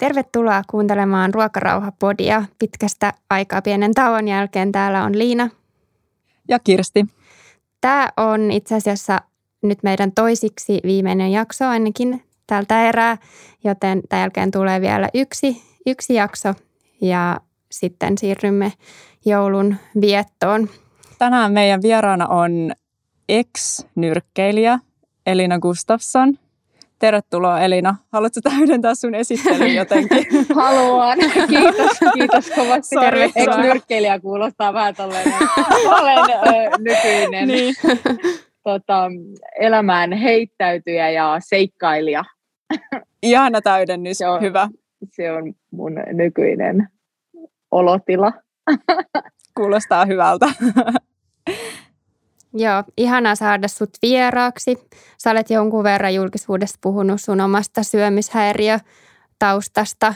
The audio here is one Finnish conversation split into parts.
Tervetuloa kuuntelemaan Ruokarauha-podia. Pitkästä aikaa pienen tauon jälkeen täällä on Liina. Ja Kirsti. Tämä on itse asiassa nyt meidän toisiksi viimeinen jakso ainakin tältä erää, joten tämän jälkeen tulee vielä yksi, yksi jakso ja sitten siirrymme joulun viettoon. Tänään meidän vieraana on ex-nyrkkeilijä Elina Gustafsson – Tervetuloa Elina. Haluatko täydentää sun esittelyn jotenkin? Haluan. Kiitos, kiitos kovasti. Ex-nyrkkeilijä kuulostaa vähän tolleen. Olen ö, nykyinen niin. tota, elämään heittäytyjä ja seikkailija. Ihana täydennys, se on, hyvä. Se on mun nykyinen olotila. Kuulostaa hyvältä. Joo, ihana saada sut vieraaksi. Sä olet jonkun verran julkisuudessa puhunut sun omasta syömishäiriötaustasta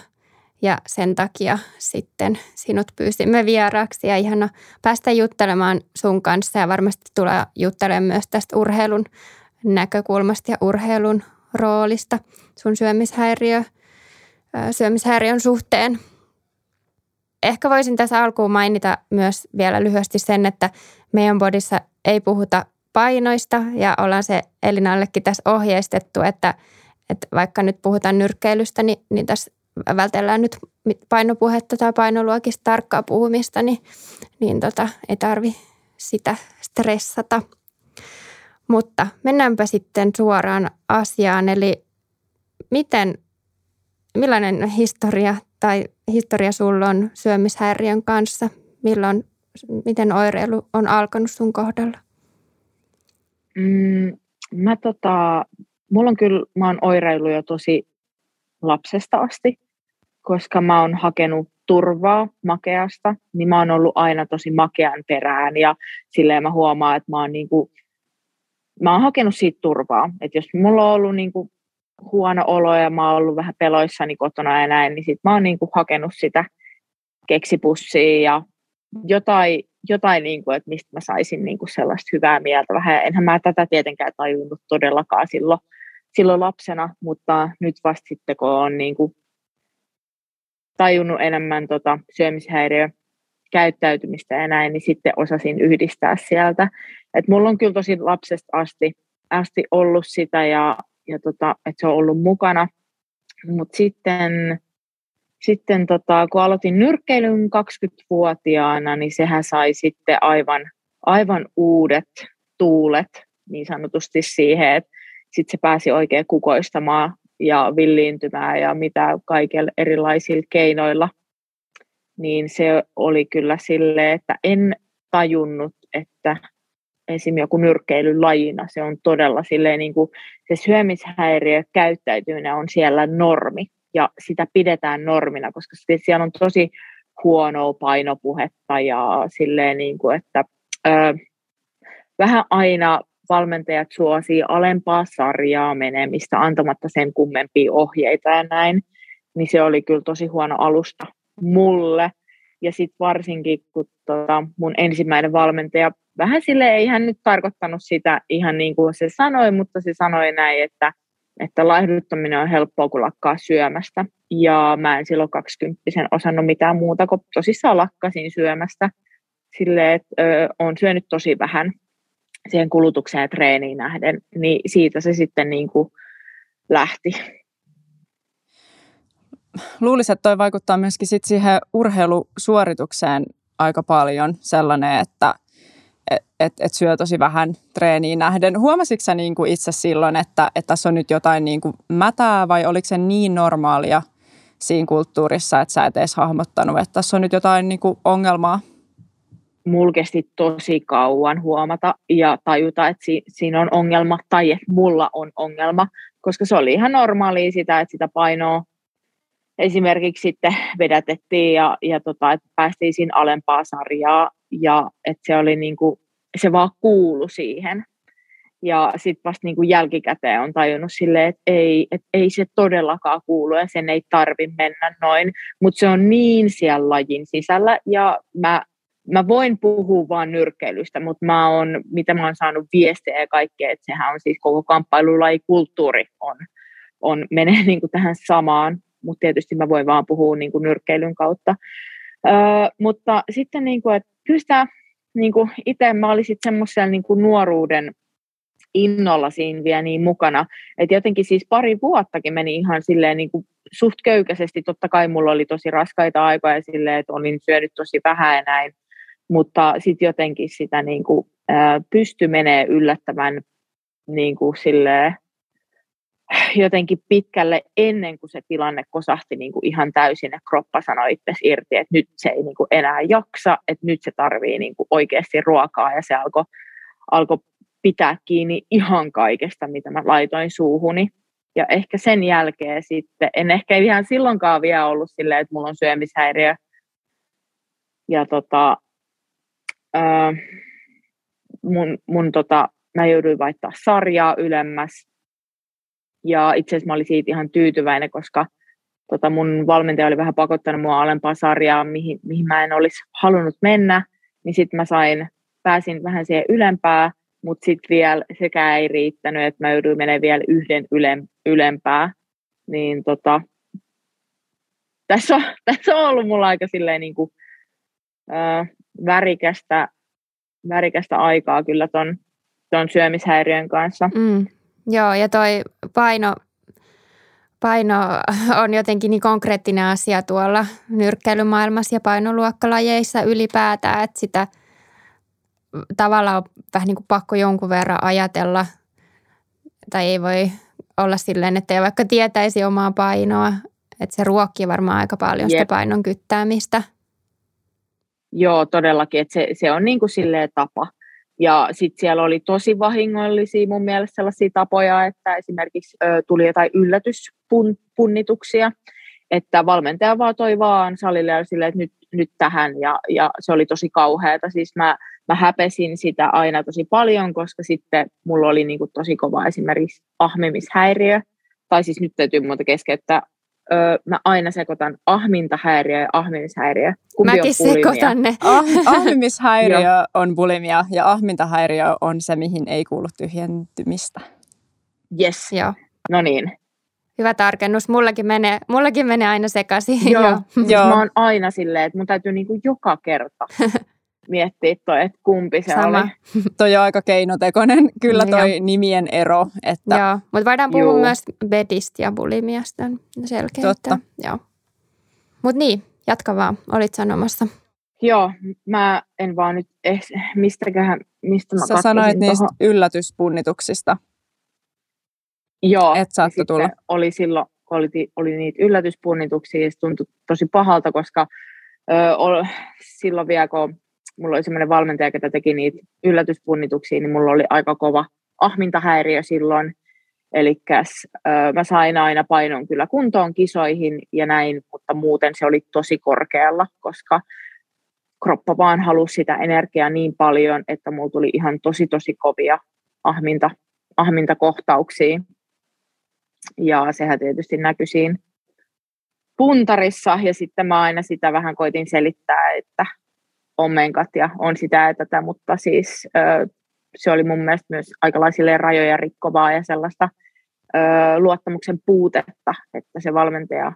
ja sen takia sitten sinut pyysimme vieraaksi ja ihana päästä juttelemaan sun kanssa ja varmasti tulee juttelemaan myös tästä urheilun näkökulmasta ja urheilun roolista sun syömishäiriö, syömishäiriön suhteen. Ehkä voisin tässä alkuun mainita myös vielä lyhyesti sen, että meidän bodissa ei puhuta painoista ja ollaan se Elinallekin tässä ohjeistettu, että, että vaikka nyt puhutaan nyrkkeilystä, niin, niin tässä vältellään nyt painopuhetta tai painoluokista tarkkaa puhumista, niin, niin tota, ei tarvi sitä stressata. Mutta mennäänpä sitten suoraan asiaan, eli miten, millainen historia tai historia sulla on syömishäiriön kanssa? Milloin miten oireilu on alkanut sun kohdalla? Mm, mä tota, mulla on kyllä, mä oon oireilu jo tosi lapsesta asti, koska mä oon hakenut turvaa makeasta, niin mä oon ollut aina tosi makean perään ja silleen mä huomaan, että mä oon niinku, mä oon hakenut siitä turvaa. Että jos mulla on ollut niinku huono olo ja mä oon ollut vähän peloissani kotona ja näin, niin sit mä oon niinku hakenut sitä keksipussia ja jotain, jotain niin kuin, että mistä mä saisin niin kuin sellaista hyvää mieltä vähän. Enhän mä tätä tietenkään tajunnut todellakaan silloin, silloin lapsena, mutta nyt vasta sitten kun on niin kuin tajunnut enemmän tota syömishäiriö käyttäytymistä ja näin, niin sitten osasin yhdistää sieltä. Et mulla on kyllä tosi lapsesta asti, asti ollut sitä ja, ja tota, että se on ollut mukana. Mutta sitten sitten tota, kun aloitin nyrkkeilyn 20-vuotiaana, niin sehän sai sitten aivan, aivan uudet tuulet niin sanotusti siihen, että sitten se pääsi oikein kukoistamaan ja villiintymään ja mitä kaikilla erilaisilla keinoilla. Niin se oli kyllä sille, että en tajunnut, että esim. joku nyrkkeilylajina, se on todella silleen niin kuin se syömishäiriö käyttäytyminen on siellä normi ja sitä pidetään normina, koska siellä on tosi huonoa painopuhetta ja silleen niin kuin, että ö, vähän aina valmentajat suosii alempaa sarjaa menemistä antamatta sen kummempia ohjeita ja näin, niin se oli kyllä tosi huono alusta mulle. Ja sitten varsinkin, kun tota, mun ensimmäinen valmentaja, vähän sille ei hän nyt tarkoittanut sitä ihan niin kuin se sanoi, mutta se sanoi näin, että että laihduttaminen on helppoa, kun lakkaa syömästä. Ja mä en silloin 20 osannut mitään muuta, kun tosissaan lakkasin syömästä. Silleen, että ö, on syönyt tosi vähän siihen kulutukseen ja treeniin nähden, niin siitä se sitten niin kuin lähti. Luulisin, että toi vaikuttaa myöskin sit siihen urheilusuoritukseen aika paljon sellainen, että että et, et syö tosi vähän treeniin nähden. Huomasitko sä niin kuin itse silloin, että, että tässä on nyt jotain niin kuin mätää vai oliko se niin normaalia siinä kulttuurissa, että sä et edes hahmottanut, että tässä on nyt jotain niin kuin ongelmaa? Mulla kesti tosi kauan huomata ja tajuta, että si- siinä on ongelma tai että mulla on ongelma, koska se oli ihan normaalia sitä, että sitä painoa esimerkiksi sitten vedätettiin ja, ja tota, että päästiin siinä alempaa sarjaa ja että se oli niin kuin, se vaan kuulu siihen. Ja sitten vasta niin kuin jälkikäteen on tajunnut silleen, että ei, että ei se todellakaan kuulu ja sen ei tarvi mennä noin. Mutta se on niin siellä lajin sisällä ja mä, mä voin puhua vaan nyrkkeilystä, mutta mä on, mitä mä oon saanut viestejä ja kaikkea, että sehän on siis koko kamppailulajikulttuuri on, on menee niin kuin tähän samaan mutta tietysti mä voin vaan puhua niin kuin nyrkkeilyn kautta. Öö, mutta sitten niin kuin, että kyllä sitä niin kuin itse mä olisin semmoisella niin kuin nuoruuden innolla siinä vielä niin mukana, että jotenkin siis pari vuottakin meni ihan silleen niin kuin suht köykäisesti, totta kai mulla oli tosi raskaita aikoja silleen, että olin syönyt tosi vähän ja näin, mutta sitten jotenkin sitä niin kuin, pysty menee yllättävän niin kuin silleen, jotenkin pitkälle ennen kuin se tilanne kosahti niin kuin ihan täysin ja kroppa sanoi itse irti, että nyt se ei niin kuin enää jaksa, että nyt se tarvii niin kuin oikeasti ruokaa ja se alkoi alko pitää kiinni ihan kaikesta, mitä mä laitoin suuhuni. Ja ehkä sen jälkeen sitten, en ehkä ihan silloinkaan vielä ollut silleen, että mulla on syömishäiriö. Ja tota, äh, mun, mun tota, mä jouduin vaihtaa sarjaa ylemmäs. Ja itse asiassa mä olin siitä ihan tyytyväinen, koska tota, mun valmentaja oli vähän pakottanut mua alempaa sarjaa, mihin, mihin mä en olisi halunnut mennä. Niin sitten mä sain, pääsin vähän siihen ylempää, mutta sitten vielä sekään ei riittänyt, että mä jouduin menemään vielä yhden ylem, ylempää. Niin tota, tässä, on, tässä on ollut mulla aika silleen niin kuin, äh, värikästä, värikästä aikaa kyllä ton, ton syömishäiriön kanssa. Mm. Joo, ja toi paino, paino on jotenkin niin konkreettinen asia tuolla nyrkkeilymaailmassa ja painoluokkalajeissa ylipäätään, että sitä tavallaan on vähän niin kuin pakko jonkun verran ajatella, tai ei voi olla silleen, että ei vaikka tietäisi omaa painoa, että se ruokkii varmaan aika paljon Jep. sitä painon kyttäämistä. Joo, todellakin, että se, se on niin kuin silleen tapa. Ja sitten siellä oli tosi vahingollisia mun mielestä sellaisia tapoja, että esimerkiksi ö, tuli jotain yllätyspunnituksia, että valmentaja vaan toi vaan salille ja silleen, että nyt, nyt tähän ja, ja se oli tosi kauheata. Siis mä, mä häpesin sitä aina tosi paljon, koska sitten mulla oli niin kuin tosi kova esimerkiksi ahmimishäiriö, tai siis nyt täytyy muuta keskeyttää öö, mä aina sekoitan ahmintahäiriö ja ahmimishäiriö. Kumpi Mäkin on sekoitan ne. Ah, ahmimishäiriö on bulimia ja ahmintahäiriö on se, mihin ei kuulu tyhjentymistä. Yes. Joo. No niin. Hyvä tarkennus. Mullakin menee, mullakin menee aina sekaisin. Joo. Joo. Joo. Mä oon aina silleen, että mun täytyy niinku joka kerta miettiä toi, että kumpi se Sama. oli. toi on aika keinotekoinen, kyllä toi Joo. nimien ero. Että... Joo, mutta voidaan puhua Juu. myös bedistä ja bulimiasta selkeä. Totta. Joo. Mutta niin, jatka vaan, olit sanomassa. Joo, mä en vaan nyt, eh, mistäköhän, mistä mä Sä sanoit niistä yllätyspunnituksista. Joo, Et saatte tulla. oli silloin, oli, oli niitä yllätyspunnituksia, se tuntui tosi pahalta, koska ö, ol, silloin vielä kun mulla oli semmoinen valmentaja, joka teki niitä yllätyspunnituksia, niin mulla oli aika kova ahmintahäiriö silloin. Eli mä sain aina painon kyllä kuntoon kisoihin ja näin, mutta muuten se oli tosi korkealla, koska kroppa vaan halusi sitä energiaa niin paljon, että mulla tuli ihan tosi tosi kovia ahminta, ahmintakohtauksia. Ja sehän tietysti näkyi siinä puntarissa ja sitten mä aina sitä vähän koitin selittää, että omenkat ja on sitä ja tätä, mutta siis ö, se oli mun mielestä myös aikalaisille rajoja rikkovaa ja sellaista ö, luottamuksen puutetta, että se valmentaja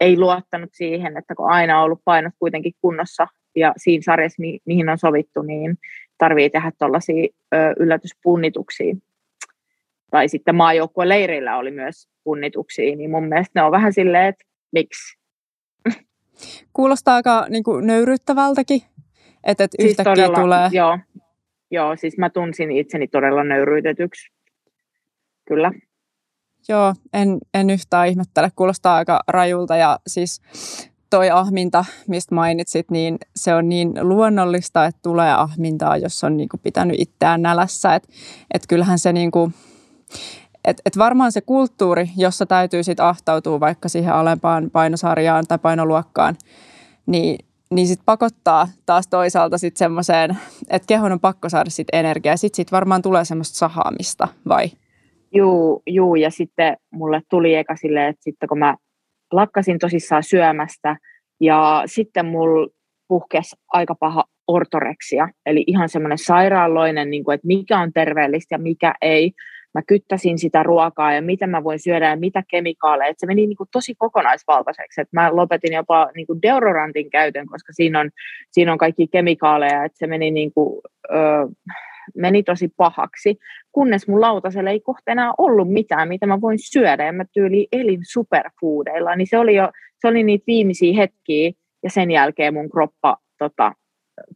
ei luottanut siihen, että kun aina on ollut painot kuitenkin kunnossa ja siinä sarjassa, mi- mihin on sovittu, niin tarvii tehdä tuollaisia yllätyspunnituksia. Tai sitten maajoukkueen leirillä oli myös punnituksia, niin mun mielestä ne on vähän silleen, että miksi? Kuulostaa aika niin kuin nöyryttävältäkin että et siis yhtäkkiä todella, tulee... Joo, joo, siis mä tunsin itseni todella nöyryytetyksi. Kyllä. Joo, en, en yhtään ihmettele. Kuulostaa aika rajulta ja siis toi ahminta, mistä mainitsit, niin se on niin luonnollista, että tulee ahmintaa, jos on niin kuin pitänyt itseään nälässä. Että et kyllähän se niin kuin, et, et varmaan se kulttuuri, jossa täytyy sitten ahtautua vaikka siihen alempaan painosarjaan tai painoluokkaan, niin niin sitten pakottaa taas toisaalta sitten semmoiseen, että kehon on pakko saada sitten energiaa. Sitten sit varmaan tulee semmoista sahaamista, vai? Juu, juu, ja sitten mulle tuli eka silleen, että sitten kun mä lakkasin tosissaan syömästä, ja sitten mulla puhkesi aika paha ortoreksia, eli ihan semmoinen sairaaloinen, niin kuin, että mikä on terveellistä ja mikä ei. Mä kyttäsin sitä ruokaa ja mitä mä voin syödä ja mitä kemikaaleja. Et se meni niin kuin tosi kokonaisvaltaiseksi. Et mä lopetin jopa niin kuin deodorantin käytön, koska siinä on, siinä on kaikki kemikaaleja, että se meni, niin kuin, ö, meni tosi pahaksi, kunnes mun lautasella ei kohta enää ollut mitään, mitä mä voin syödä ja mä tyyli elin superfoodeilla, niin se oli jo se oli niitä viimeisiä hetkiä ja sen jälkeen mun kroppa tota,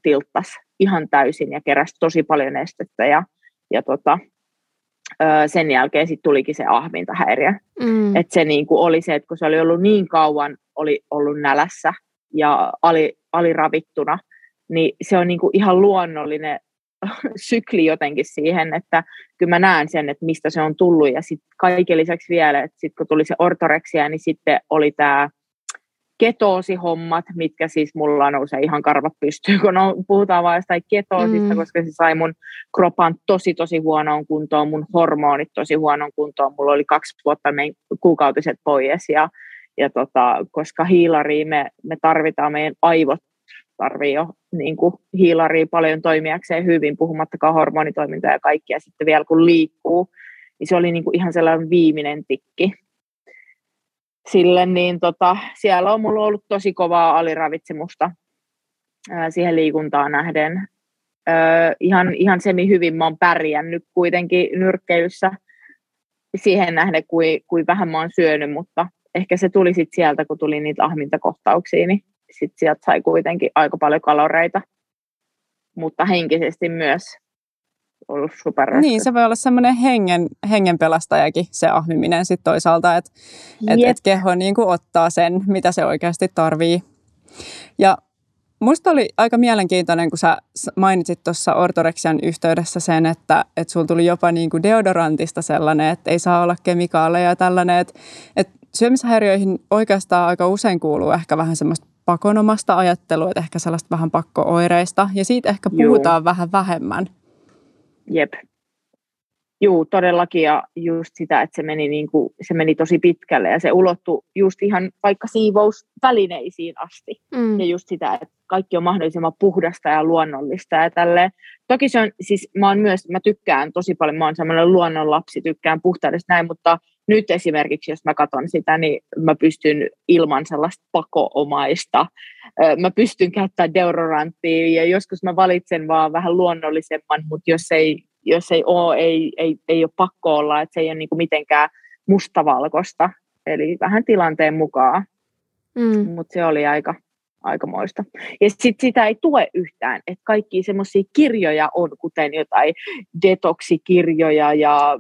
tilttas ihan täysin ja keräsi tosi paljon estettä ja, ja tota, sen jälkeen sitten tulikin se ahmintahäiriö. Mm. Että se niinku oli se, että kun se oli ollut niin kauan, oli ollut nälässä ja ali, aliravittuna, niin se on niinku ihan luonnollinen sykli jotenkin siihen, että kyllä mä näen sen, että mistä se on tullut. Ja sitten kaiken lisäksi vielä, että sitten kun tuli se ortoreksia, niin sitten oli tämä ketoosihommat, mitkä siis mulla nousee ihan karvat pystyyn, kun on, puhutaan vain jostain ketoosista, mm. koska se sai mun kropan tosi tosi huonoon kuntoon, mun hormonit tosi huonoon kuntoon. Mulla oli kaksi vuotta meidän kuukautiset pois ja, ja tota, koska hiilari me, me tarvitaan, meidän aivot tarvii jo niin kuin hiilaria paljon toimijakseen hyvin, puhumattakaan hormonitoimintaa ja kaikkia sitten vielä kun liikkuu, niin se oli niin kuin ihan sellainen viimeinen tikki sille, niin tota, siellä on mulla ollut tosi kovaa aliravitsemusta ää, siihen liikuntaan nähden. Ää, ihan, ihan semi hyvin mä oon pärjännyt kuitenkin nyrkkeilyssä siihen nähden, kuin, kuin vähän mä oon syönyt, mutta ehkä se tuli sitten sieltä, kun tuli niitä ahmintakohtauksia, niin sitten sieltä sai kuitenkin aika paljon kaloreita, mutta henkisesti myös ollut super Niin, se voi olla semmoinen hengen, hengenpelastajakin se ahmiminen sitten toisaalta, että et, et keho niin kuin ottaa sen, mitä se oikeasti tarvii. Ja musta oli aika mielenkiintoinen, kun sä mainitsit tuossa ortoreksian yhteydessä sen, että, että sulla tuli jopa niin kuin deodorantista sellainen, että ei saa olla kemikaaleja ja tällainen, että, että syömishäiriöihin oikeastaan aika usein kuuluu ehkä vähän semmoista pakonomasta ajattelua, että ehkä sellaista vähän pakkooireista, ja siitä ehkä puhutaan Juu. vähän vähemmän. Jep. Juu, todellakin ja just sitä, että se meni, niin kuin, se meni tosi pitkälle ja se ulottui just ihan vaikka siivousvälineisiin asti. Mm. Ja just sitä, että kaikki on mahdollisimman puhdasta ja luonnollista ja tälleen. Toki se on, siis mä oon myös, mä tykkään tosi paljon, mä oon semmoinen luonnonlapsi, tykkään puhtaudesta näin, mutta nyt esimerkiksi, jos mä katson sitä, niin mä pystyn ilman sellaista pakoomaista, mä pystyn käyttämään deodoranttia ja joskus mä valitsen vaan vähän luonnollisemman, mutta jos ei, jos ei ole, ei, ei, ei ole pakko olla, että se ei ole niin kuin mitenkään mustavalkoista, eli vähän tilanteen mukaan, mm. mutta se oli aika, aikamoista. Ja sit sitä ei tue yhtään, että kaikki semmoisia kirjoja on, kuten jotain detoksikirjoja ja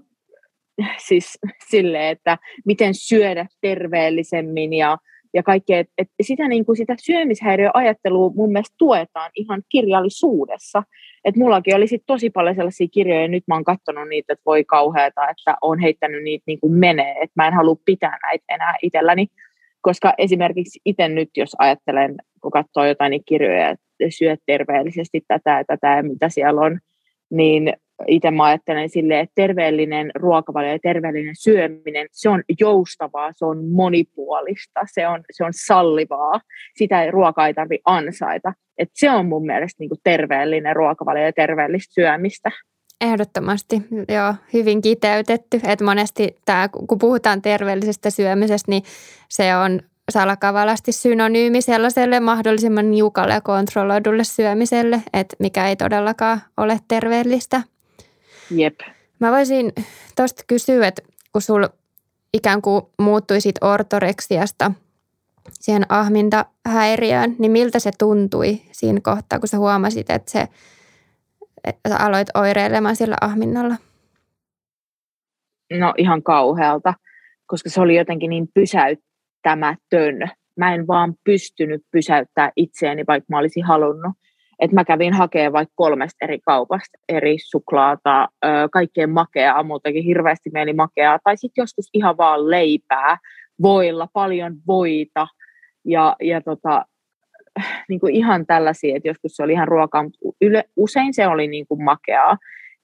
siis sille, että miten syödä terveellisemmin ja, ja kaikkea. Et, et sitä, niin kuin sitä syömishäiriöajattelua mun mielestä tuetaan ihan kirjallisuudessa. Et mullakin oli sit tosi paljon sellaisia kirjoja, ja nyt mä oon katsonut niitä, että voi kauheata, että on heittänyt niitä niin kuin menee, että mä en halua pitää näitä enää itselläni. Koska esimerkiksi itse nyt, jos ajattelen, kun katsoo jotain niin kirjoja, että syöt terveellisesti tätä ja tätä ja mitä siellä on, niin itse mä ajattelen silleen, että terveellinen ruokavalio ja terveellinen syöminen, se on joustavaa, se on monipuolista, se on, se on sallivaa. Sitä ei, ruokaa ei tarvitse ansaita. Et se on mun mielestä niin terveellinen ruokavalio ja terveellistä syömistä. Ehdottomasti, joo, hyvin kiteytetty. Että monesti tämä, kun puhutaan terveellisestä syömisestä, niin se on salakavalasti synonyymi sellaiselle mahdollisimman niukalle ja kontrolloidulle syömiselle, että mikä ei todellakaan ole terveellistä. Jep. Mä voisin tuosta kysyä, että kun sul ikään kuin muuttui siitä ortoreksiasta siihen ahmintahäiriöön, niin miltä se tuntui siinä kohtaa, kun sä huomasit, että, se, että sä aloit oireilemaan sillä ahminnalla? No ihan kauhealta, koska se oli jotenkin niin pysäyttämätön. Mä en vaan pystynyt pysäyttää itseäni, vaikka mä olisin halunnut että mä kävin hakemaan vaikka kolmesta eri kaupasta eri suklaata, kaikkeen makeaa, muutenkin hirveästi mieli makeaa, tai sitten joskus ihan vaan leipää, voilla, paljon voita, ja, ja tota, niin kuin ihan tällaisia, että joskus se oli ihan ruokaa, mutta yle, usein se oli niin kuin makeaa,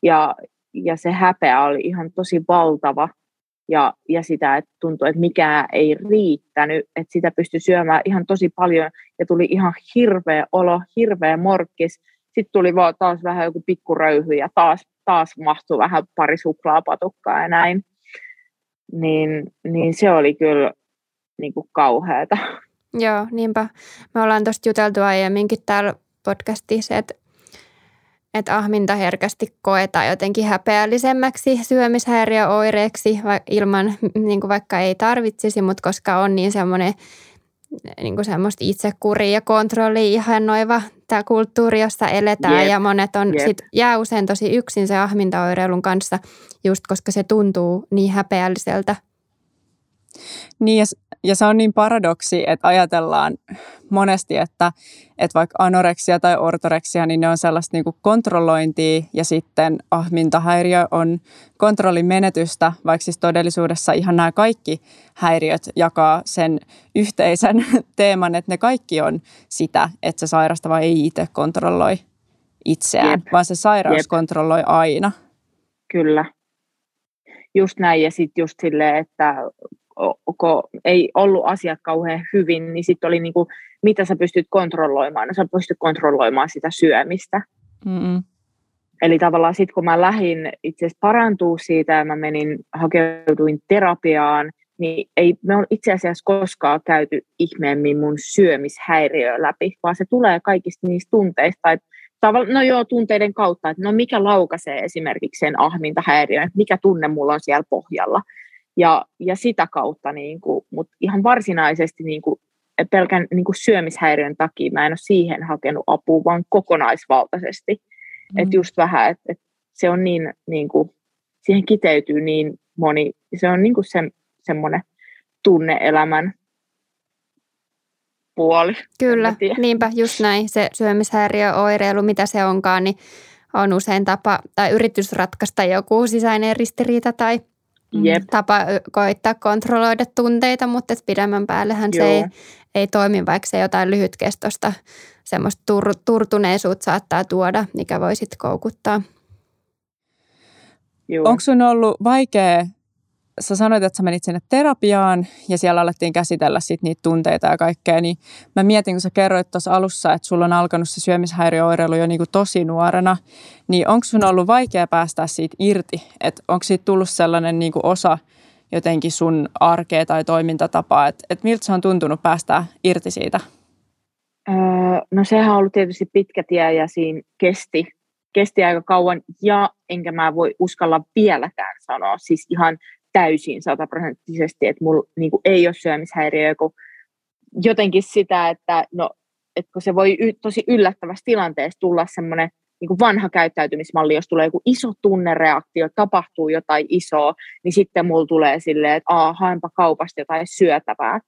ja, ja se häpeä oli ihan tosi valtava, ja, ja sitä, että tuntui, että mikään ei riittänyt, että sitä pystyi syömään ihan tosi paljon ja tuli ihan hirveä olo, hirveä morkkis. sitten tuli vaan taas vähän joku pikkuröyhy ja taas, taas mahtui vähän pari suklaapatukkaa ja näin. Niin, niin se oli kyllä niin kuin kauheata. Joo, niinpä. Me ollaan tuosta juteltu aiemminkin täällä podcastissa, että että ahminta herkästi koetaan jotenkin häpeällisemmäksi syömishäiriöoireeksi ilman, niin kuin vaikka ei tarvitsisi, mutta koska on niin semmoinen niin kuin semmoista itsekuria ja kontrolli ihannoiva tämä kulttuuri, jossa eletään yep. ja monet on yep. sit, jää usein tosi yksin se ahmintaoireilun kanssa, just koska se tuntuu niin häpeälliseltä. Niin ja, ja se on niin paradoksi, että ajatellaan monesti, että, että vaikka anoreksia tai ortoreksia, niin ne on sellaista niin kuin kontrollointia ja sitten ahmintahäiriö on kontrollin menetystä, vaikka siis todellisuudessa ihan nämä kaikki häiriöt jakaa sen yhteisen teeman, että ne kaikki on sitä, että se sairastava ei itse kontrolloi itseään, Jep. vaan se sairaus Jep. kontrolloi aina. Kyllä. Just näin ja sitten just silleen, että kun ei ollut asiat kauhean hyvin, niin sitten oli niin kuin, mitä sä pystyt kontrolloimaan. No sä pystyt kontrolloimaan sitä syömistä. Mm-mm. Eli tavallaan sitten kun mä lähdin itse asiassa parantua siitä ja mä menin, hakeuduin terapiaan, niin ei me on itse asiassa koskaan käyty ihmeemmin mun syömishäiriöä läpi, vaan se tulee kaikista niistä tunteista, että no joo, tunteiden kautta, että no mikä laukaisee esimerkiksi sen ahmintahäiriön, että mikä tunne mulla on siellä pohjalla. Ja, ja sitä kautta, niin kuin, mutta ihan varsinaisesti niin kuin, pelkän niin kuin syömishäiriön takia mä en ole siihen hakenut apua, vaan kokonaisvaltaisesti. Mm. Että just vähän, että et se on niin, niin kuin, siihen kiteytyy niin moni, se on niin kuin se, semmoinen tunneelämän puoli. Kyllä, niinpä just näin. Se syömishäiriöoireilu, mitä se onkaan, niin on usein tapa tai yritys ratkaista joku sisäinen ristiriita tai Jep. tapa koittaa kontrolloida tunteita, mutta et pidemmän päällehän Joo. se ei, ei toimi, vaikka se jotain lyhytkestosta semmoista tur, turtuneisuutta saattaa tuoda, mikä voi sitten koukuttaa. Onko sun ollut vaikea sä sanoit, että sä menit sinne terapiaan ja siellä alettiin käsitellä sit niitä tunteita ja kaikkea, niin mä mietin, kun sä kerroit tuossa alussa, että sulla on alkanut se syömishäiriöoireilu jo niin kuin tosi nuorena, niin onko sun ollut vaikea päästä siitä irti? Että onko siitä tullut sellainen niin kuin osa jotenkin sun arkea tai toimintatapaa, että, että miltä se on tuntunut päästä irti siitä? Öö, no sehän on ollut tietysti pitkä tie ja siinä kesti, kesti aika kauan ja enkä mä voi uskalla vieläkään sanoa, siis ihan täysin sataprosenttisesti, että mulla niin kuin ei ole syömishäiriö, kun jotenkin sitä, että, no, että kun se voi y- tosi yllättävässä tilanteessa tulla semmoinen niin vanha käyttäytymismalli, jos tulee joku iso tunnereaktio, tapahtuu jotain isoa, niin sitten mulla tulee silleen, että Aa, haenpa kaupasta jotain syötävää.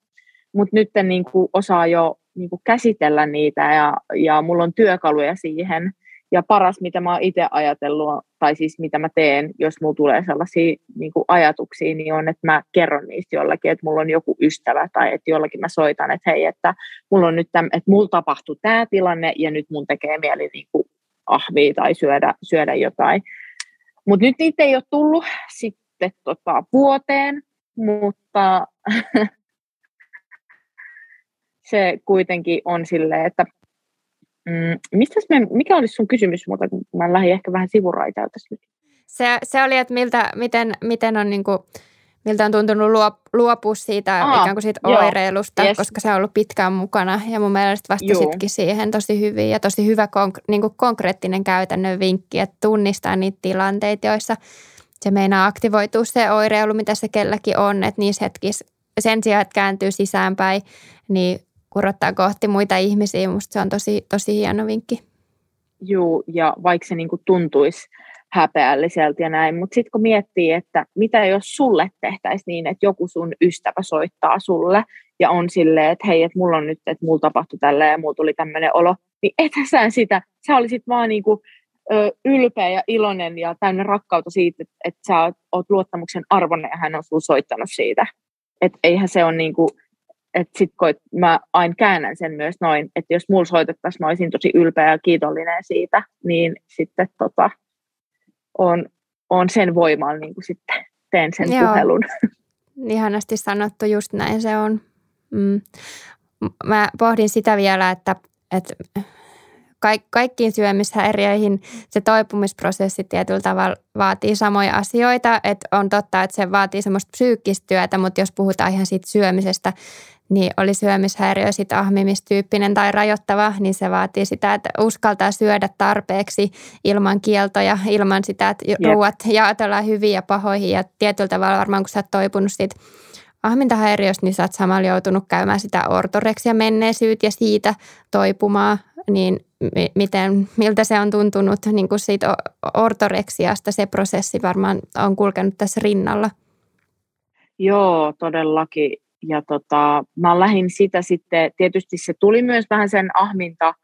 Mutta nyt niin kuin osaa jo niin kuin käsitellä niitä ja, ja mulla on työkaluja siihen, ja paras, mitä mä oon itse ajatellut, tai siis mitä mä teen, jos mulla tulee sellaisia niin kuin ajatuksia, niin on, että mä kerron niistä jollakin, että mulla on joku ystävä, tai että jollakin mä soitan, että hei, että mulla on nyt täm, että mulla tapahtui tämä tilanne, ja nyt mun tekee mieli niin kuin ahvia tai syödä, syödä jotain. Mutta nyt niitä ei ole tullut sitten tota, vuoteen, mutta se kuitenkin on silleen, että Mm, me, mikä olisi sun kysymys, mutta mä lähdin ehkä vähän sivuraitaa tässä nyt. Se, se oli, että miltä, miten, miten on niin kuin, miltä on tuntunut luopua siitä Aa, ikään kuin siitä joo, oireilusta, yes. koska se on ollut pitkään mukana. Ja mun mielestä vastasitkin siihen tosi hyvin ja tosi hyvä konk- niin kuin konkreettinen käytännön vinkki, että tunnistaa niitä tilanteita, joissa se meinaa aktivoitua se oireilu, mitä se kelläkin on, että niissä hetkissä sen sijaan, että kääntyy sisäänpäin, niin kurottaa kohti muita ihmisiä. Musta se on tosi, tosi hieno vinkki. Joo, ja vaikka se niin tuntuisi häpeälliseltä ja näin, mutta sitten kun miettii, että mitä jos sulle tehtäisiin niin, että joku sun ystävä soittaa sulle ja on silleen, että hei, että mulla on nyt, että mulla tapahtui tällä ja mulla tuli tämmöinen olo, niin sä sitä, sä olisit vaan niin kuin, ö, ylpeä ja iloinen ja täynnä rakkautta siitä, että, että sä oot, luottamuksen arvoinen ja hän on sulla soittanut siitä. Että eihän se ole niin kuin, että sit kun mä aina käännän sen myös noin, että jos mulla soitettaisiin, mä olisin tosi ylpeä ja kiitollinen siitä, niin sitten tota, on, on sen voimalla niin kuin sitten teen sen Joo. puhelun. Ihanasti sanottu, just näin se on. Mm. Mä pohdin sitä vielä, että, että kaik- kaikkiin syömishäiriöihin se toipumisprosessi tietyllä tavalla vaatii samoja asioita. Että on totta, että se vaatii semmoista psyykkistä työtä, mutta jos puhutaan ihan siitä syömisestä, niin oli syömishäiriö sitten ahmimistyyppinen tai rajoittava, niin se vaatii sitä, että uskaltaa syödä tarpeeksi ilman kieltoja, ilman sitä, että yep. ruuat jaotellaan hyviin ja pahoihin. Ja tietyllä tavalla varmaan, kun sä oot toipunut siitä ahmintahäiriöstä, niin sä oot samalla joutunut käymään sitä ortoreksia menneisyyt ja siitä toipumaan, niin miten, miltä se on tuntunut niin kuin siitä ortoreksiasta, se prosessi varmaan on kulkenut tässä rinnalla. Joo, todellakin ja tota, mä lähdin sitä sitten, tietysti se tuli myös vähän sen ahminta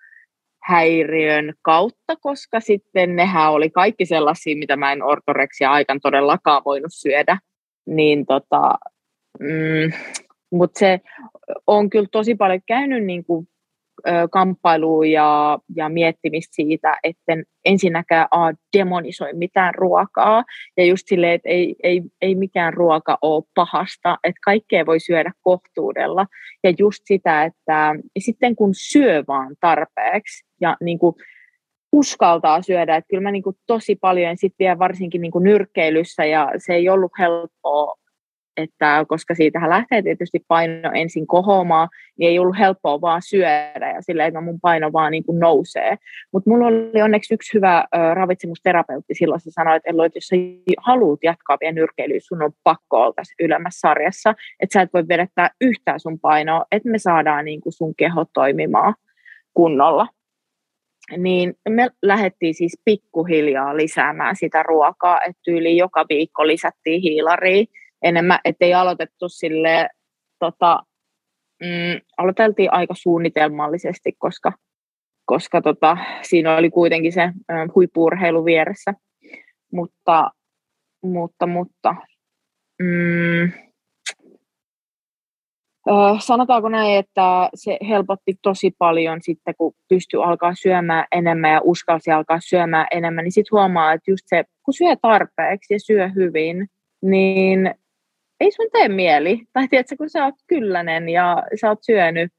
häiriön kautta, koska sitten nehän oli kaikki sellaisia, mitä mä en ortoreksia aikan todellakaan voinut syödä. Niin tota, mm, mutta se on kyllä tosi paljon käynyt niin kuin kamppailua ja, ja miettimistä siitä, että ensinnäkään a, demonisoi mitään ruokaa. Ja just silleen, että ei, ei, ei mikään ruoka ole pahasta, että kaikkea voi syödä kohtuudella. Ja just sitä, että sitten kun syö vaan tarpeeksi ja niin kuin uskaltaa syödä, että kyllä mä niin kuin tosi paljon sitten vielä varsinkin niin kuin nyrkkeilyssä ja se ei ollut helppoa että koska siitähän lähtee tietysti paino ensin kohoamaan, niin ei ollut helppoa vaan syödä ja silleen, että mun paino vaan niin kuin nousee. Mutta mulla oli onneksi yksi hyvä ravitsemusterapeutti silloin, se sanoi, että, että jos sä haluat jatkaa vielä nyrkeilyä, sun on pakko olla tässä ylemmässä sarjassa, että sä et voi vedettää yhtään sun painoa, että me saadaan niin kuin sun keho toimimaan kunnolla niin me lähdettiin siis pikkuhiljaa lisäämään sitä ruokaa, että yli joka viikko lisättiin hiilaria enemmän, ettei aloitettu sille tota, mm, aloiteltiin aika suunnitelmallisesti, koska, koska tota, siinä oli kuitenkin se äh, huippuurheilu vieressä. Mutta, mutta, mutta mm, sanotaanko näin, että se helpotti tosi paljon sitten, kun pystyi alkaa syömään enemmän ja uskalsi alkaa syömään enemmän, niin sitten huomaa, että just se, kun syö tarpeeksi ja syö hyvin, niin ei sun tee mieli. Tai tiedätkö, kun sä oot kyllänen ja sä oot syönyt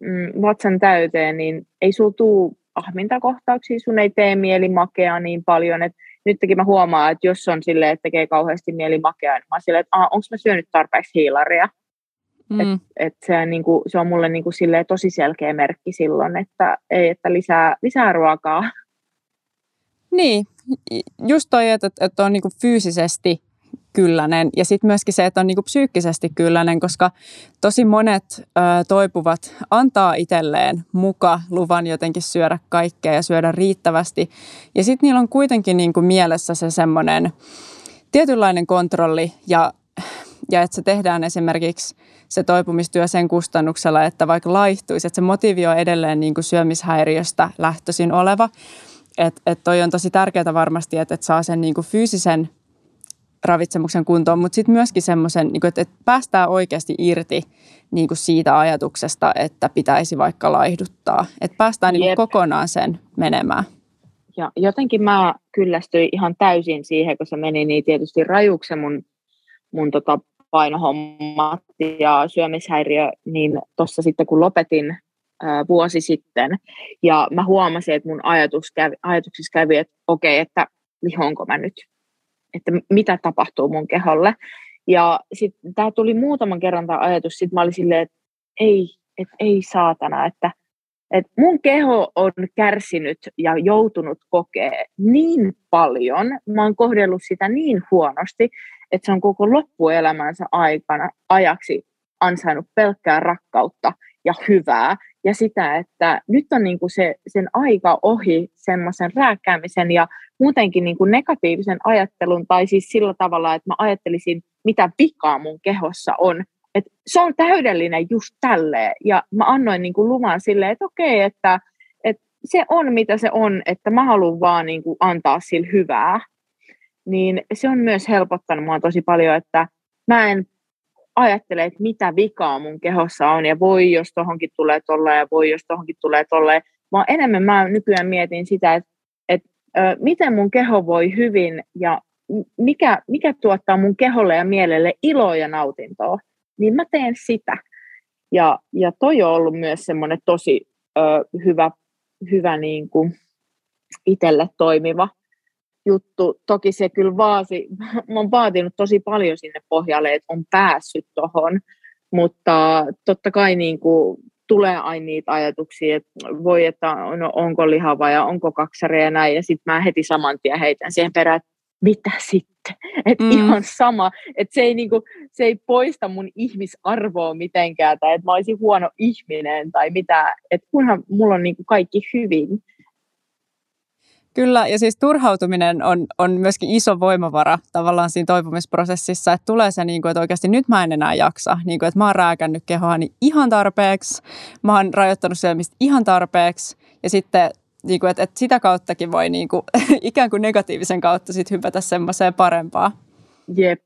mm, vatsan täyteen, niin ei sul tuu ahmintakohtauksia, sun ei tee mieli makea niin paljon, että nytkin mä huomaan, että jos on silleen, että tekee kauheasti mieli makea, niin mä oon silleen, että onko mä syönyt tarpeeksi hiilaria. Mm. Et, et se, niin kuin, se on mulle niin kuin silleen, tosi selkeä merkki silloin, että, ei, että lisää, lisää ruokaa. Niin, just toi, että, että on niin kuin fyysisesti kyllänen. Ja sitten myöskin se, että on niinku psyykkisesti kyllänen, koska tosi monet ö, toipuvat antaa itselleen muka luvan jotenkin syödä kaikkea ja syödä riittävästi. Ja sitten niillä on kuitenkin niinku mielessä se semmoinen tietynlainen kontrolli ja, ja että se tehdään esimerkiksi se toipumistyö sen kustannuksella, että vaikka laihtuisi, että se motiivi on edelleen niin kuin syömishäiriöstä lähtöisin oleva. Että et toi on tosi tärkeää varmasti, että et saa sen niin kuin fyysisen ravitsemuksen kuntoon, mutta sitten myöskin semmoisen, niin että, että päästään oikeasti irti niin kuin siitä ajatuksesta, että pitäisi vaikka laihduttaa. Että päästään niin kokonaan sen menemään. Ja jotenkin mä kyllästyin ihan täysin siihen, kun se meni niin tietysti rajuksi mun, mun tota painohommat ja syömishäiriö, niin tuossa sitten kun lopetin ää, vuosi sitten, ja mä huomasin, että mun ajatus kävi, ajatuksissa kävi, että okei, okay, että lihonko mä nyt että mitä tapahtuu mun keholle. Ja sitten tämä tuli muutaman kerran tämä ajatus, sitten mä olin silleen, että ei, että ei saatana, että, että mun keho on kärsinyt ja joutunut kokee niin paljon, mä oon kohdellut sitä niin huonosti, että se on koko loppuelämänsä aikana ajaksi ansainnut pelkkää rakkautta ja hyvää. Ja sitä, että nyt on niin kuin se, sen aika ohi semmoisen rääkkäämisen ja muutenkin niin kuin negatiivisen ajattelun, tai siis sillä tavalla, että mä ajattelisin, mitä vikaa mun kehossa on. Et se on täydellinen just tälleen. Ja mä annoin niin kuin luvan silleen, että okei, että, että se on mitä se on, että mä haluan vaan niin kuin antaa sille hyvää. Niin se on myös helpottanut mua tosi paljon, että mä en ajattele, että mitä vikaa mun kehossa on, ja voi jos tohonkin tulee tolleen, ja voi jos tohonkin tulee tolleen, vaan enemmän mä nykyään mietin sitä, että miten mun keho voi hyvin ja mikä, mikä tuottaa mun keholle ja mielelle iloa ja nautintoa, niin mä teen sitä. Ja, ja toi on ollut myös semmoinen tosi ö, hyvä hyvä niin kuin itselle toimiva juttu. Toki se kyllä vaasi, mä oon vaatinut tosi paljon sinne pohjalle, että on päässyt tuohon, mutta totta kai niin kuin tulee aina niitä ajatuksia, että voi, että no, onko lihava ja onko kaksari ja näin, ja sitten mä heti saman tien heitän siihen perään, että mitä sitten? Että mm. ihan sama, että se ei, niinku, se ei poista mun ihmisarvoa mitenkään, tai että mä olisin huono ihminen tai mitä, että kunhan mulla on niinku kaikki hyvin, Kyllä, ja siis turhautuminen on, on myöskin iso voimavara tavallaan siinä toipumisprosessissa, että tulee se, niin kuin, että oikeasti nyt mä en enää jaksa, niin kuin, että mä oon rääkännyt kehoani ihan tarpeeksi, mä oon rajoittanut syömistä ihan tarpeeksi, ja sitten niin kuin, että, että sitä kauttakin voi niin kuin, ikään kuin negatiivisen kautta sit hypätä semmoiseen parempaa. Jep.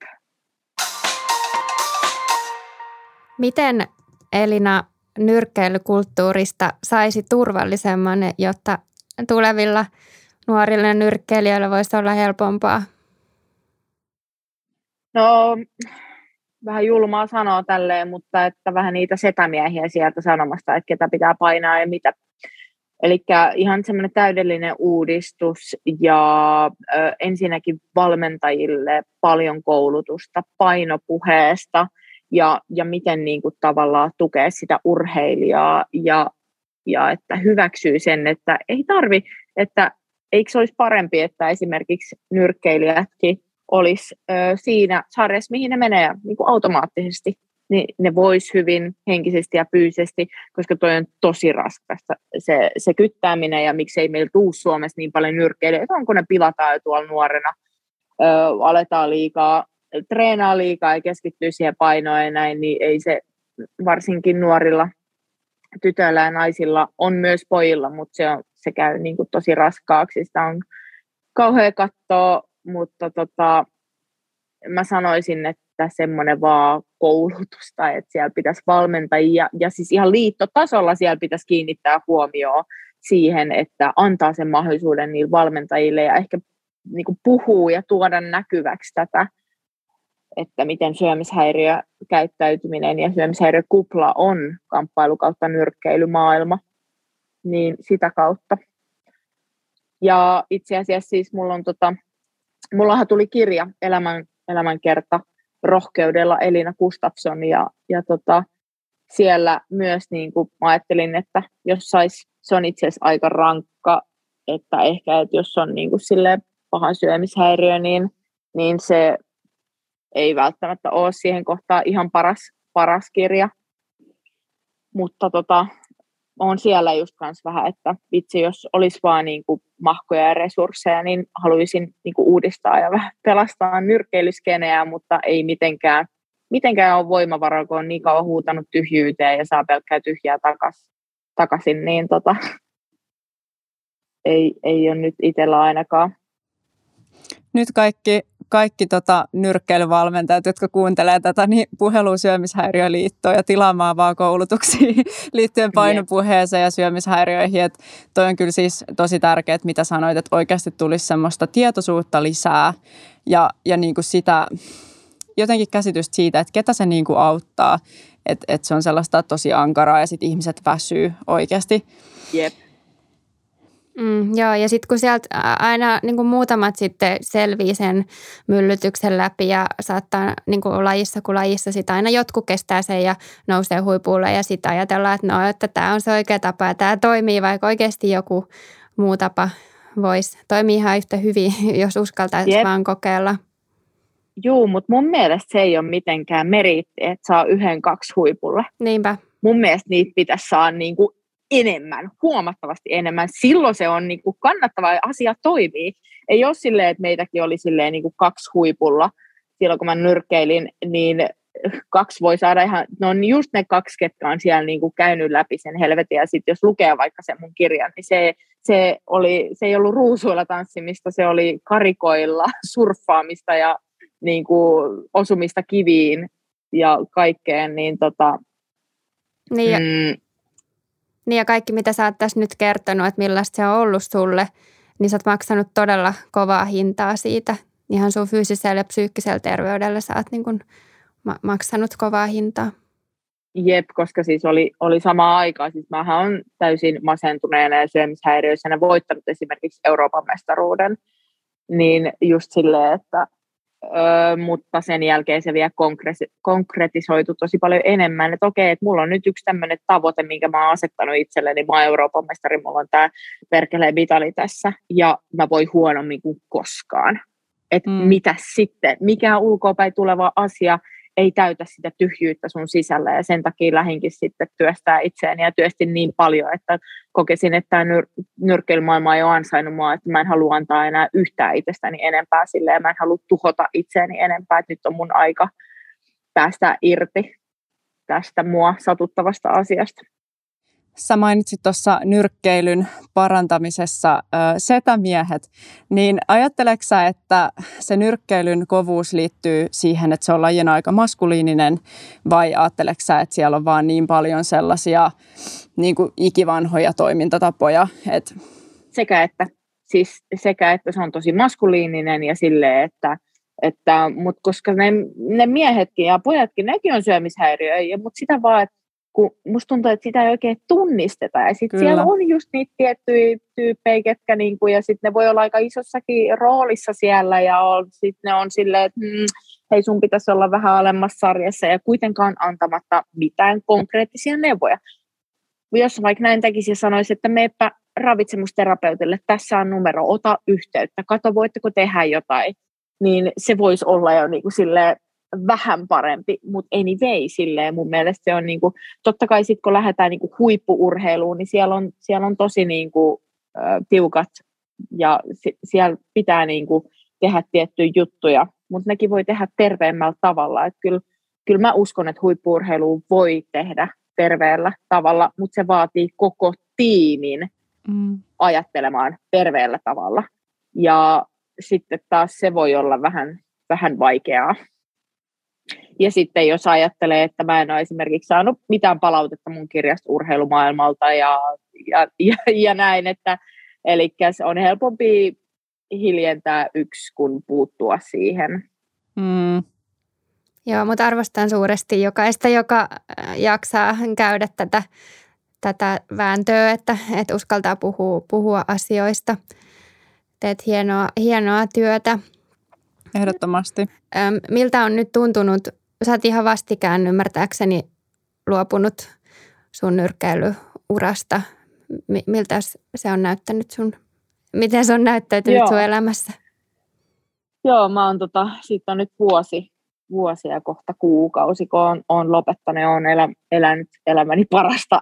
Miten Elina nyrkkeilykulttuurista saisi turvallisemman, jotta tulevilla nuorille nyrkkeilijöille voisi olla helpompaa? No, vähän julmaa sanoa tälleen, mutta että vähän niitä setämiehiä sieltä sanomasta, että ketä pitää painaa ja mitä. Eli ihan semmoinen täydellinen uudistus ja ö, ensinnäkin valmentajille paljon koulutusta painopuheesta ja, ja miten niin kuin, tavallaan tukea sitä urheilijaa ja, ja että hyväksyy sen, että ei tarvi, että eikö se olisi parempi, että esimerkiksi nyrkkeilijätkin olisi ö, siinä sarjassa, mihin ne menee niin kuin automaattisesti, niin ne vois hyvin henkisesti ja fyysisesti, koska toi on tosi raskasta se, se kyttääminen ja miksei meillä tuu Suomessa niin paljon nyrkkeilijöitä, onko ne pilataan jo tuolla nuorena, ö, aletaan liikaa, treenaa liikaa ja keskittyy siihen painoon ja näin, niin ei se varsinkin nuorilla tytöillä ja naisilla on myös pojilla, mutta se on se käy niin kuin tosi raskaaksi. Sitä on kauhean katsoa, mutta tota, mä sanoisin, että semmoinen vaan koulutusta, että siellä pitäisi valmentajia, ja siis ihan liittotasolla siellä pitäisi kiinnittää huomioon siihen, että antaa sen mahdollisuuden niille valmentajille ja ehkä niin kuin puhuu ja tuoda näkyväksi tätä, että miten syömishäiriökäyttäytyminen ja syömishäiriökupla on kamppailu kautta nyrkkeilymaailma niin sitä kautta. Ja itse asiassa siis mulla on tota, mullahan tuli kirja Elämän, elämänkerta rohkeudella Elina Gustafsson ja, ja tota, siellä myös niin kuin mä ajattelin, että jos sais, se on itse asiassa aika rankka, että ehkä että jos on niin kuin pahan syömishäiriö, niin, niin se ei välttämättä ole siihen kohtaan ihan paras, paras kirja. Mutta tota, on siellä just kanssa vähän, että vitsi, jos olisi vaan niin kuin mahkoja ja resursseja, niin haluaisin niin kuin uudistaa ja vähän pelastaa nyrkkeilyskeneä, mutta ei mitenkään, mitenkään ole voimavara, kun on niin kauan huutanut tyhjyyteen ja saa pelkkää tyhjää takas, takaisin, niin tota, ei, ei ole nyt itsellä ainakaan. Nyt kaikki kaikki tota, nyrkkeilyvalmentajat, jotka kuuntelee tätä, niin puhelusyömishäiriöliittoa ja tilaamaan vaan koulutuksia liittyen painopuheeseen ja syömishäiriöihin. Et toi on kyllä siis tosi tärkeää, mitä sanoit, että oikeasti tulisi semmoista tietoisuutta lisää ja, ja niin kuin sitä jotenkin käsitystä siitä, että ketä se niin kuin auttaa. Että et se on sellaista tosi ankaraa ja sitten ihmiset väsyy oikeasti. Jep. Mm, joo, ja sitten kun sieltä aina niin kuin muutamat sitten selvii sen myllytyksen läpi ja saattaa niin kuin lajissa kuin lajissa sitä aina jotkut kestää sen ja nousee huipulle ja sitten ajatellaan, että no, että tämä on se oikea tapa ja tämä toimii, vaikka oikeasti joku muu tapa voisi toimia ihan yhtä hyvin, jos uskaltaisi vaan kokeilla. Joo, mutta mun mielestä se ei ole mitenkään meritti, että saa yhden kaksi huipulla. Niinpä. Mun mielestä niitä pitäisi saada niin kuin enemmän, huomattavasti enemmän. Silloin se on niin kuin kannattava ja asia toimii. Ei ole silleen, että meitäkin oli silleen niin kuin kaksi huipulla silloin, kun mä nyrkkeilin, niin kaksi voi saada ihan, no on just ne kaksi, ketkä on siellä niin kuin käynyt läpi sen helvetin, ja sitten jos lukee vaikka sen mun kirjan, niin se, se, oli, se ei ollut ruusuilla tanssimista, se oli karikoilla surffaamista ja niin kuin osumista kiviin ja kaikkeen, niin tota, niin, mm, niin ja kaikki, mitä sä oot tässä nyt kertonut, että millaista se on ollut sulle, niin sä oot maksanut todella kovaa hintaa siitä. Ihan sun fyysisellä ja psyykkisellä terveydellä sä oot niin kuin maksanut kovaa hintaa. Jep, koska siis oli, oli sama aikaa. Siis mähän on täysin masentuneena ja syömishäiriöisenä voittanut esimerkiksi Euroopan mestaruuden. Niin just silleen, että Öö, mutta sen jälkeen se vielä konkre- konkretisoitu tosi paljon enemmän, että okei, että mulla on nyt yksi tämmöinen tavoite, minkä mä oon asettanut itselleni, mä oon Euroopan mestari, mulla on tämä perkeleen vitali tässä, ja mä voin huonommin kuin koskaan. Että mm. mitä sitten, mikä ulkoapäin tuleva asia ei täytä sitä tyhjyyttä sun sisällä ja sen takia lähinkin sitten työstää itseäni ja työstin niin paljon, että kokesin, että tämä nyr- nyrkkeilymaailma ei ole ansainnut mua, että mä en halua antaa enää yhtään itsestäni enempää sille ja mä en halua tuhota itseäni enempää, että nyt on mun aika päästä irti tästä mua satuttavasta asiasta. Sä mainitsit tuossa nyrkkeilyn parantamisessa ö, setämiehet, niin ajatteleksä, että se nyrkkeilyn kovuus liittyy siihen, että se on lajina aika maskuliininen, vai ajatteleksä, että siellä on vaan niin paljon sellaisia niin kuin ikivanhoja toimintatapoja? Että... Sekä että. Siis sekä että se on tosi maskuliininen ja sille, että että, mutta koska ne, ne miehetkin ja pojatkin, nekin on syömishäiriöjä, mutta sitä vaan, että kun musta tuntuu, että sitä ei oikein tunnisteta. Ja sitten siellä on just niitä tiettyjä tyyppejä, ketkä niinku, ja sitten ne voi olla aika isossakin roolissa siellä, ja sitten ne on silleen, että mm, hei sun pitäisi olla vähän alemmassa sarjassa, ja kuitenkaan antamatta mitään konkreettisia neuvoja. Jos vaikka näin tekisi ja sanoisi, että meepä ravitsemusterapeutille, tässä on numero, ota yhteyttä, kato voitteko tehdä jotain, niin se voisi olla jo niin kuin silleen, vähän parempi, mutta anyway, silleen mun mielestä se on niinku, totta kai sitten kun lähdetään niinku huippuurheiluun, niin siellä on, siellä on tosi niinku, äh, tiukat ja si- siellä pitää niinku tehdä tiettyjä juttuja, mutta nekin voi tehdä terveemmällä tavalla. Et kyllä, kyllä mä uskon, että huippuurheilu voi tehdä terveellä tavalla, mutta se vaatii koko tiimin mm. ajattelemaan terveellä tavalla. Ja sitten taas se voi olla vähän, vähän vaikeaa. Ja sitten jos ajattelee, että mä en ole esimerkiksi saanut mitään palautetta mun kirjasta urheilumaailmalta ja, ja, ja, ja näin, että eli on helpompi hiljentää yksi kuin puuttua siihen. Mm. Joo, mutta arvostan suuresti jokaista, joka äh, jaksaa käydä tätä, tätä vääntöä, että, että uskaltaa puhua, puhua asioista. Teet hienoa, hienoa työtä. Ehdottomasti. Miltä on nyt tuntunut sä oot ihan vastikään ymmärtääkseni luopunut sun nyrkkeilyurasta. Miltä se on näyttänyt sun, miten se on näyttäytynyt Joo. sun elämässä? Joo, mä oon tota, siitä on nyt vuosi, vuosi ja kohta kuukausi, kun on, on lopettanut ja on elä, elänyt elämäni parasta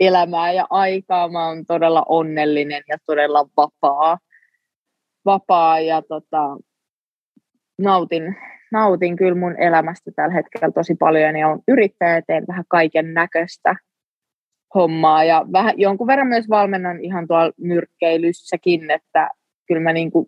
elämää ja aikaa. Mä oon todella onnellinen ja todella vapaa, vapaa ja tota, nautin, nautin kyllä mun elämästä tällä hetkellä tosi paljon ja on yrittäjä teen vähän kaiken näköistä hommaa. Ja vähän, jonkun verran myös valmennan ihan tuolla nyrkkeilyssäkin, että kyllä mä niin kuin,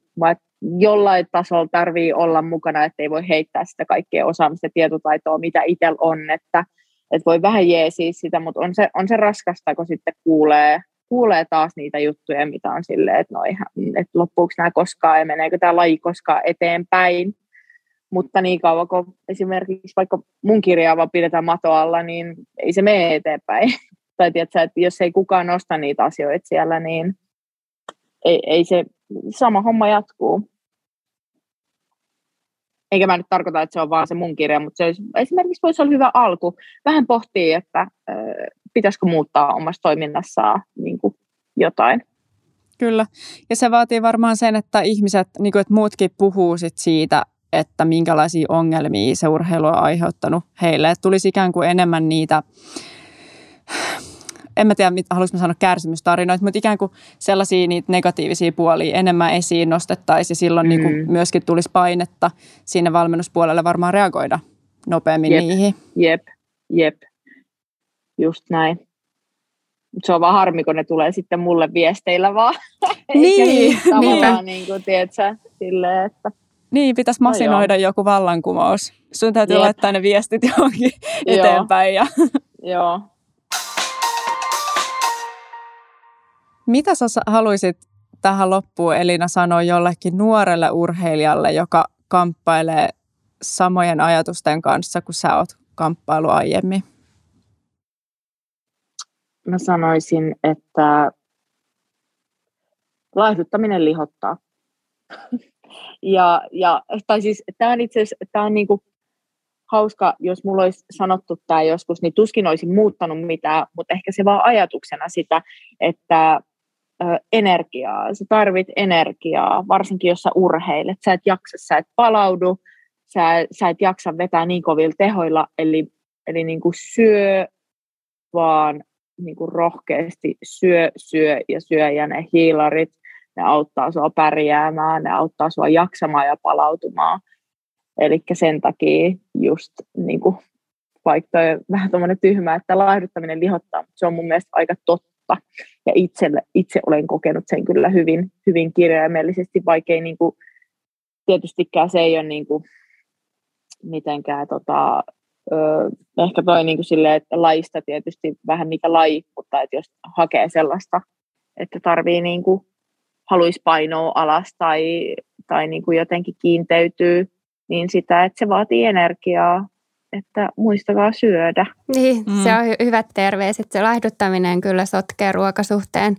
jollain tasolla tarvii olla mukana, että ei voi heittää sitä kaikkea osaamista ja tietotaitoa, mitä itsellä on, että, että voi vähän jeesiä sitä, mutta on se, on se raskasta, kun sitten kuulee, kuulee taas niitä juttuja, mitä on silleen, että, no ihan, että loppuuko nämä koskaan ja meneekö tämä laji koskaan eteenpäin. Mutta niin kauan kuin esimerkiksi vaikka mun kirjaa vaan pidetään mato alla, niin ei se mene eteenpäin. tai tiedätkö, että jos ei kukaan nosta niitä asioita siellä, niin ei, ei se sama homma jatkuu. Eikä mä nyt tarkoita, että se on vaan se mun kirja, mutta se olisi, esimerkiksi voisi olla hyvä alku. Vähän pohtii, että pitäisikö muuttaa omassa toiminnassaan niin kuin jotain. Kyllä. Ja se vaatii varmaan sen, että ihmiset, niin kuin, että muutkin puhuu sit siitä, että minkälaisia ongelmia se urheilu on aiheuttanut heille. Että tulisi ikään kuin enemmän niitä, en mä tiedä, haluaisin sanoa kärsimystarinoita, mutta ikään kuin sellaisia niitä negatiivisia puolia enemmän esiin nostettaisiin ja silloin mm. niin kuin myöskin tulisi painetta sinne valmennuspuolelle varmaan reagoida nopeammin jep, niihin. Jep, jep, just näin. Se on vaan harmi, kun ne tulee sitten mulle viesteillä vaan. Niin, niin. niin kuin, tiedätkö, silleen, että niin, pitäisi no masinoida no joku vallankumous. Sun täytyy Jep. laittaa ne viestit johonkin eteenpäin. Ja... Joo. Mitä sä haluaisit tähän loppuun Elina sanoa jollekin nuorelle urheilijalle, joka kamppailee samojen ajatusten kanssa kuin sä oot kamppailu aiemmin? Mä sanoisin, että laihduttaminen lihottaa. ja, ja, tai siis tämä on itse asiassa, on niinku hauska, jos mulla olisi sanottu tämä joskus, niin tuskin olisin muuttanut mitään, mutta ehkä se vaan ajatuksena sitä, että energiaa, sä tarvit energiaa, varsinkin jos sä urheilet, sä et jaksa, sä et palaudu, sä, sä et jaksa vetää niin kovilla tehoilla, eli, eli niin kuin syö vaan niin kuin rohkeasti, syö, syö ja syö, ja ne hiilarit, ne auttaa sua pärjäämään, ne auttaa sua jaksamaan ja palautumaan. Eli sen takia just niin kuin, vaikka toi vähän tuommoinen tyhmä, että laihduttaminen lihottaa, mutta se on mun mielestä aika totta. Ja itselle, itse olen kokenut sen kyllä hyvin, hyvin kirjaimellisesti, vaikkei niin kuin, tietystikään se ei ole niin kuin, mitenkään tota, ö, ehkä toi niin kuin silleen, että lajista tietysti vähän mikä laji, mutta että jos hakee sellaista, että tarvii niin kuin, haluaisi painoa alas tai, tai niin kuin jotenkin kiinteytyy, niin sitä, että se vaatii energiaa, että muistakaa syödä. Niin, mm. se on hy- hyvät terveiset. Se laihduttaminen kyllä sotkee ruokasuhteen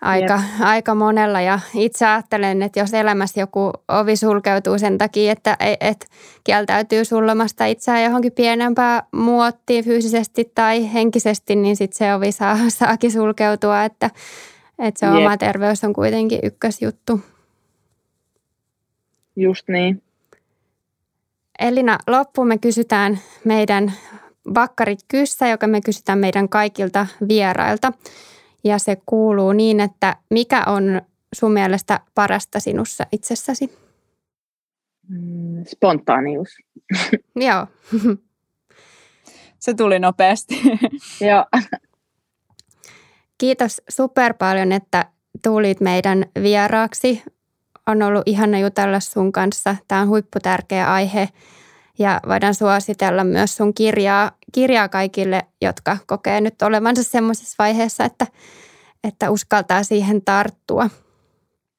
aika, aika monella. Ja itse ajattelen, että jos elämässä joku ovi sulkeutuu sen takia, että et kieltäytyy sullemasta itseään johonkin pienempään muottiin fyysisesti tai henkisesti, niin sitten se ovi saa, saakin sulkeutua, että, että se Jep. oma terveys on kuitenkin ykkösjuttu. Just niin. Elina, loppuun me kysytään meidän bakkarit kyssä, joka me kysytään meidän kaikilta vierailta. Ja se kuuluu niin, että mikä on sun mielestä parasta sinussa itsessäsi? Mm, spontaanius. Joo. Se tuli nopeasti. Joo. Kiitos super paljon, että tulit meidän vieraaksi on ollut ihana jutella sun kanssa. Tämä on huipputärkeä aihe ja voidaan suositella myös sun kirjaa, kirjaa kaikille, jotka kokee nyt olevansa semmoisessa vaiheessa, että, että uskaltaa siihen tarttua.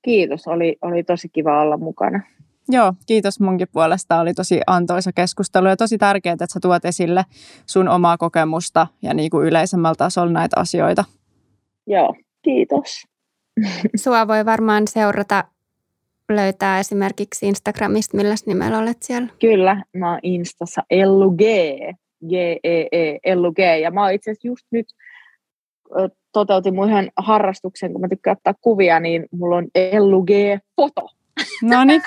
Kiitos, oli, oli tosi kiva olla mukana. Joo, kiitos munkin puolesta. Oli tosi antoisa keskustelu ja tosi tärkeää, että sä tuot esille sun omaa kokemusta ja niin kuin yleisemmällä tasolla näitä asioita. Joo, kiitos. Sua voi varmaan seurata löytää esimerkiksi Instagramista, millä nimellä olet siellä? Kyllä, mä oon Instassa Ellu G, G-E-E, Ellu G. Ja mä oon itse asiassa just nyt toteutin mun ihan harrastuksen, kun mä tykkään ottaa kuvia, niin mulla on Ellu G-foto. No niin.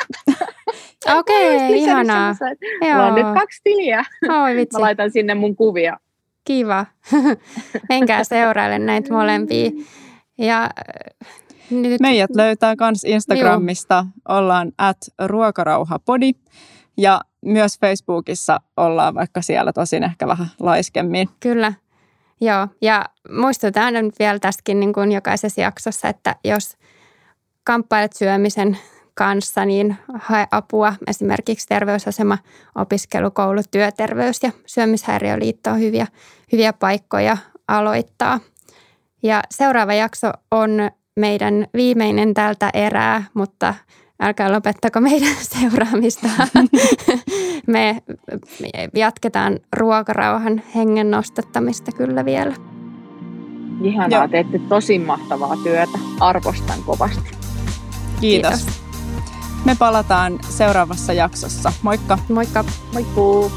Okei, okay, ihanaa. Mulla on nyt kaksi tiliä. Oi, vitsi. Mä laitan sinne mun kuvia. Kiva. Menkää seuraille näitä molempia. Ja nyt... Meidät löytää myös Instagramista. Joo. Ollaan at ruokarauhapodi. Ja myös Facebookissa ollaan, vaikka siellä tosin ehkä vähän laiskemmin. Kyllä. Joo, ja muistutaan nyt vielä tästäkin niin kuin jokaisessa jaksossa, että jos kamppailet syömisen kanssa, niin hae apua. Esimerkiksi terveysasema, opiskelukoulu, työterveys ja syömishäiriöliitto on hyviä, hyviä paikkoja aloittaa. Ja seuraava jakso on meidän viimeinen tältä erää, mutta älkää lopettako meidän seuraamista. Me jatketaan ruokarauhan hengen nostattamista kyllä vielä. Ihanaa, teette tosi mahtavaa työtä. Arvostan kovasti. Kiitos. Kiitos. Me palataan seuraavassa jaksossa. Moikka. Moikka. Moikkuu.